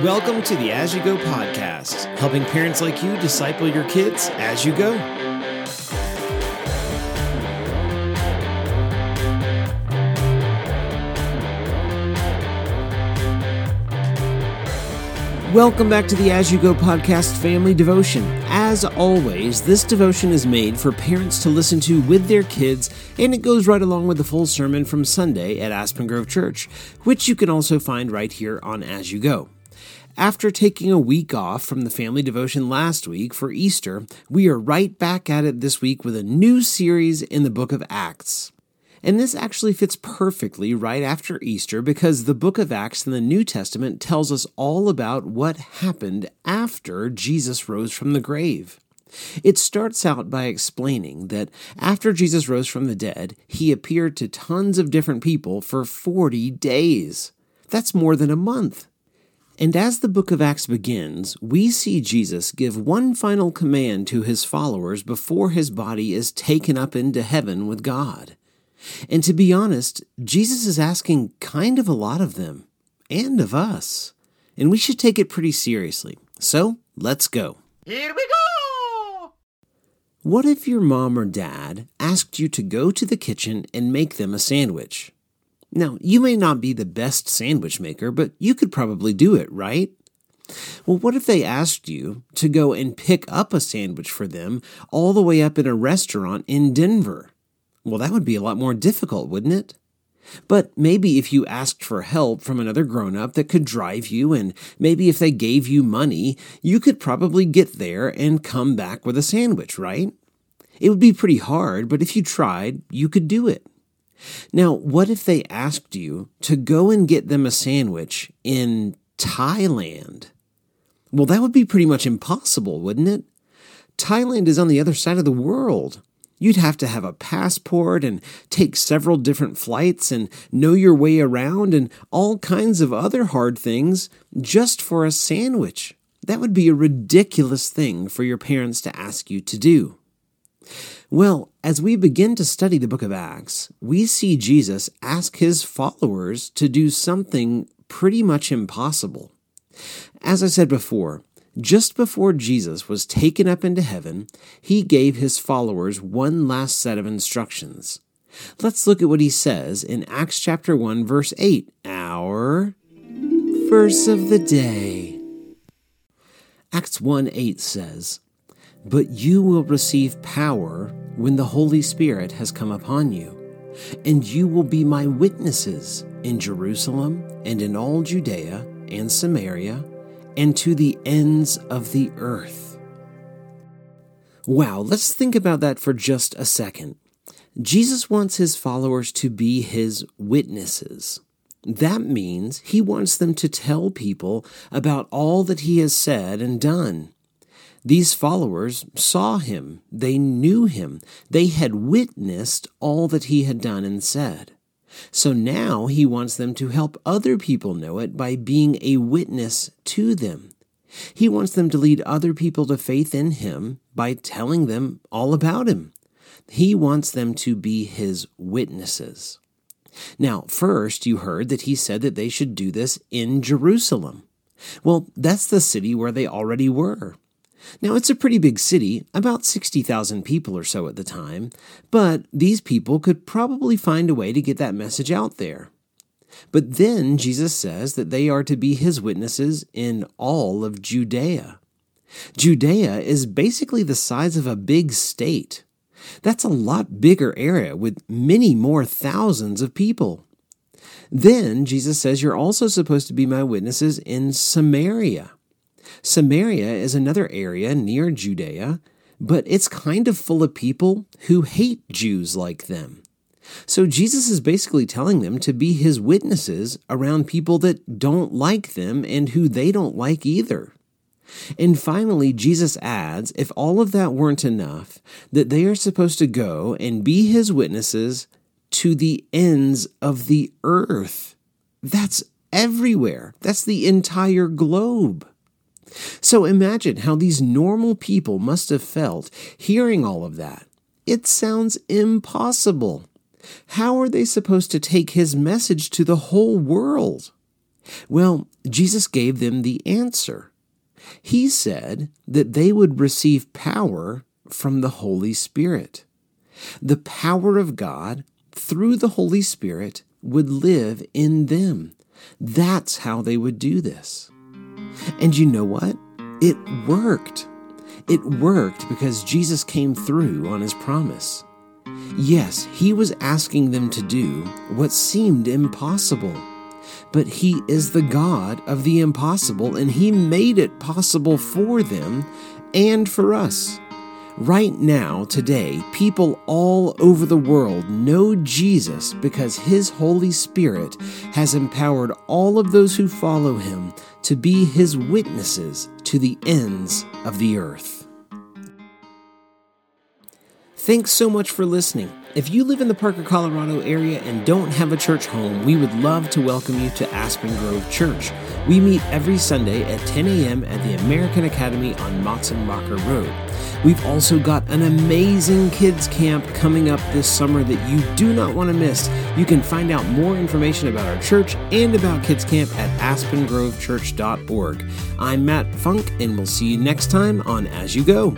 Welcome to the As You Go podcast, helping parents like you disciple your kids as you go. Welcome back to the As You Go podcast family devotion. As always, this devotion is made for parents to listen to with their kids, and it goes right along with the full sermon from Sunday at Aspen Grove Church, which you can also find right here on As You Go. After taking a week off from the family devotion last week for Easter, we are right back at it this week with a new series in the book of Acts. And this actually fits perfectly right after Easter because the book of Acts in the New Testament tells us all about what happened after Jesus rose from the grave. It starts out by explaining that after Jesus rose from the dead, he appeared to tons of different people for 40 days. That's more than a month. And as the book of Acts begins, we see Jesus give one final command to his followers before his body is taken up into heaven with God. And to be honest, Jesus is asking kind of a lot of them and of us. And we should take it pretty seriously. So let's go. Here we go! What if your mom or dad asked you to go to the kitchen and make them a sandwich? Now, you may not be the best sandwich maker, but you could probably do it, right? Well, what if they asked you to go and pick up a sandwich for them all the way up in a restaurant in Denver? Well, that would be a lot more difficult, wouldn't it? But maybe if you asked for help from another grown up that could drive you, and maybe if they gave you money, you could probably get there and come back with a sandwich, right? It would be pretty hard, but if you tried, you could do it. Now, what if they asked you to go and get them a sandwich in Thailand? Well, that would be pretty much impossible, wouldn't it? Thailand is on the other side of the world. You'd have to have a passport and take several different flights and know your way around and all kinds of other hard things just for a sandwich. That would be a ridiculous thing for your parents to ask you to do. Well, as we begin to study the book of Acts, we see Jesus ask his followers to do something pretty much impossible. As I said before, just before Jesus was taken up into heaven, he gave his followers one last set of instructions. Let's look at what he says in Acts chapter 1 verse 8, our verse of the day. Acts 1 8 says, But you will receive power when the Holy Spirit has come upon you, and you will be my witnesses in Jerusalem and in all Judea and Samaria and to the ends of the earth. Wow, let's think about that for just a second. Jesus wants his followers to be his witnesses. That means he wants them to tell people about all that he has said and done. These followers saw him, they knew him, they had witnessed all that he had done and said. So now he wants them to help other people know it by being a witness to them. He wants them to lead other people to faith in him by telling them all about him. He wants them to be his witnesses. Now, first, you heard that he said that they should do this in Jerusalem. Well, that's the city where they already were. Now, it's a pretty big city, about 60,000 people or so at the time, but these people could probably find a way to get that message out there. But then Jesus says that they are to be his witnesses in all of Judea. Judea is basically the size of a big state. That's a lot bigger area with many more thousands of people. Then Jesus says you're also supposed to be my witnesses in Samaria. Samaria is another area near Judea, but it's kind of full of people who hate Jews like them. So Jesus is basically telling them to be his witnesses around people that don't like them and who they don't like either. And finally, Jesus adds if all of that weren't enough, that they are supposed to go and be his witnesses to the ends of the earth. That's everywhere, that's the entire globe. So imagine how these normal people must have felt hearing all of that. It sounds impossible. How are they supposed to take his message to the whole world? Well, Jesus gave them the answer. He said that they would receive power from the Holy Spirit. The power of God through the Holy Spirit would live in them. That's how they would do this. And you know what? It worked. It worked because Jesus came through on his promise. Yes, he was asking them to do what seemed impossible. But he is the God of the impossible, and he made it possible for them and for us. Right now, today, people all over the world know Jesus because His Holy Spirit has empowered all of those who follow Him to be His witnesses to the ends of the earth. Thanks so much for listening. If you live in the Parker, Colorado area and don't have a church home, we would love to welcome you to Aspen Grove Church. We meet every Sunday at 10 a.m. at the American Academy on Motsenbocker Road. We've also got an amazing kids camp coming up this summer that you do not want to miss. You can find out more information about our church and about kids camp at aspengrovechurch.org. I'm Matt Funk, and we'll see you next time on As You Go.